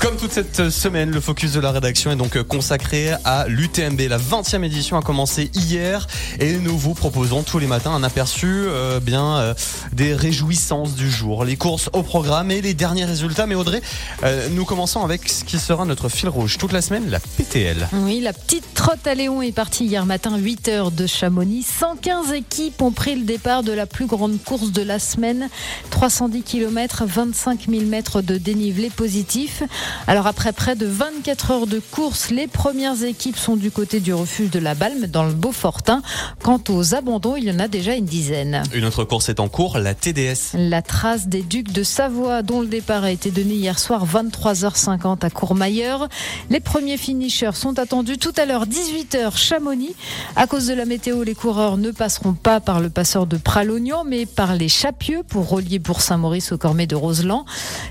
Comme toute cette semaine, le focus de la rédaction est donc consacré à l'UTMB. La 20e édition a commencé hier et nous vous proposons tous les matins un aperçu euh, bien euh, des réjouissances du jour, les courses au programme et les derniers résultats. Mais Audrey, euh, nous commençons avec ce qui sera notre fil rouge toute la semaine, la PTL. Oui, la petite trotte à Léon est partie hier matin 8 heures de Chamonix. 115 équipes ont pris le départ de la plus grande course de la semaine. 310 km, 25 000 mètres de dénivelé positif. Alors après près de 24 heures de course, les premières équipes sont du côté du refuge de la Balme dans le Beaufortin. Quant aux abandons, il y en a déjà une dizaine. Une autre course est en cours, la TDS. La trace des Ducs de Savoie, dont le départ a été donné hier soir 23h50 à Courmayeur. Les premiers finishers sont attendus tout à l'heure 18h Chamonix. À cause de la météo, les coureurs ne passeront pas par le passeur de Pralognan, mais par les Chapieux pour relier pour Saint-Maurice au Cormet de Roseland.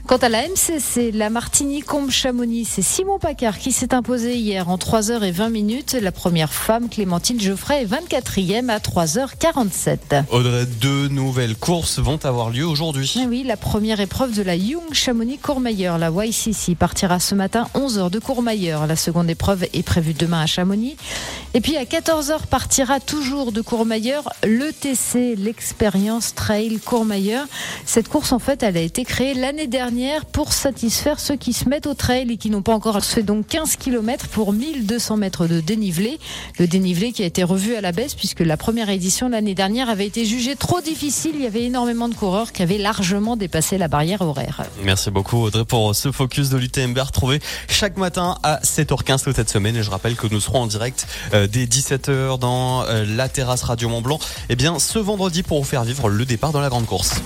Quant à la MCC, la Martinique Combe Chamonix, c'est Simon Pacard qui s'est imposé hier en 3h20 minutes. La première femme, Clémentine Geoffrey, est 24e à 3h47. Audrey, deux nouvelles courses vont avoir lieu aujourd'hui. Ah oui, la première épreuve de la Young Chamonix Courmayeur, la YCC, partira ce matin 11h de Courmayeur. La seconde épreuve est prévue demain à Chamonix. Et puis à 14h partira toujours de Courmayeur l'ETC, l'expérience Trail Courmayeur. Cette course, en fait, elle a été créée l'année dernière pour satisfaire ceux qui se mettent au trail et qui n'ont pas encore fait donc 15 km pour 1200 mètres de dénivelé. Le dénivelé qui a été revu à la baisse puisque la première édition l'année dernière avait été jugée trop difficile. Il y avait énormément de coureurs qui avaient largement dépassé la barrière horaire. Merci beaucoup Audrey pour ce focus de l'UTMB retrouvé chaque matin à 7h15 toute cette semaine et je rappelle que nous serons en direct euh, dès 17h dans euh, la terrasse Radio Mont Blanc. Eh bien ce vendredi pour vous faire vivre le départ dans la grande course.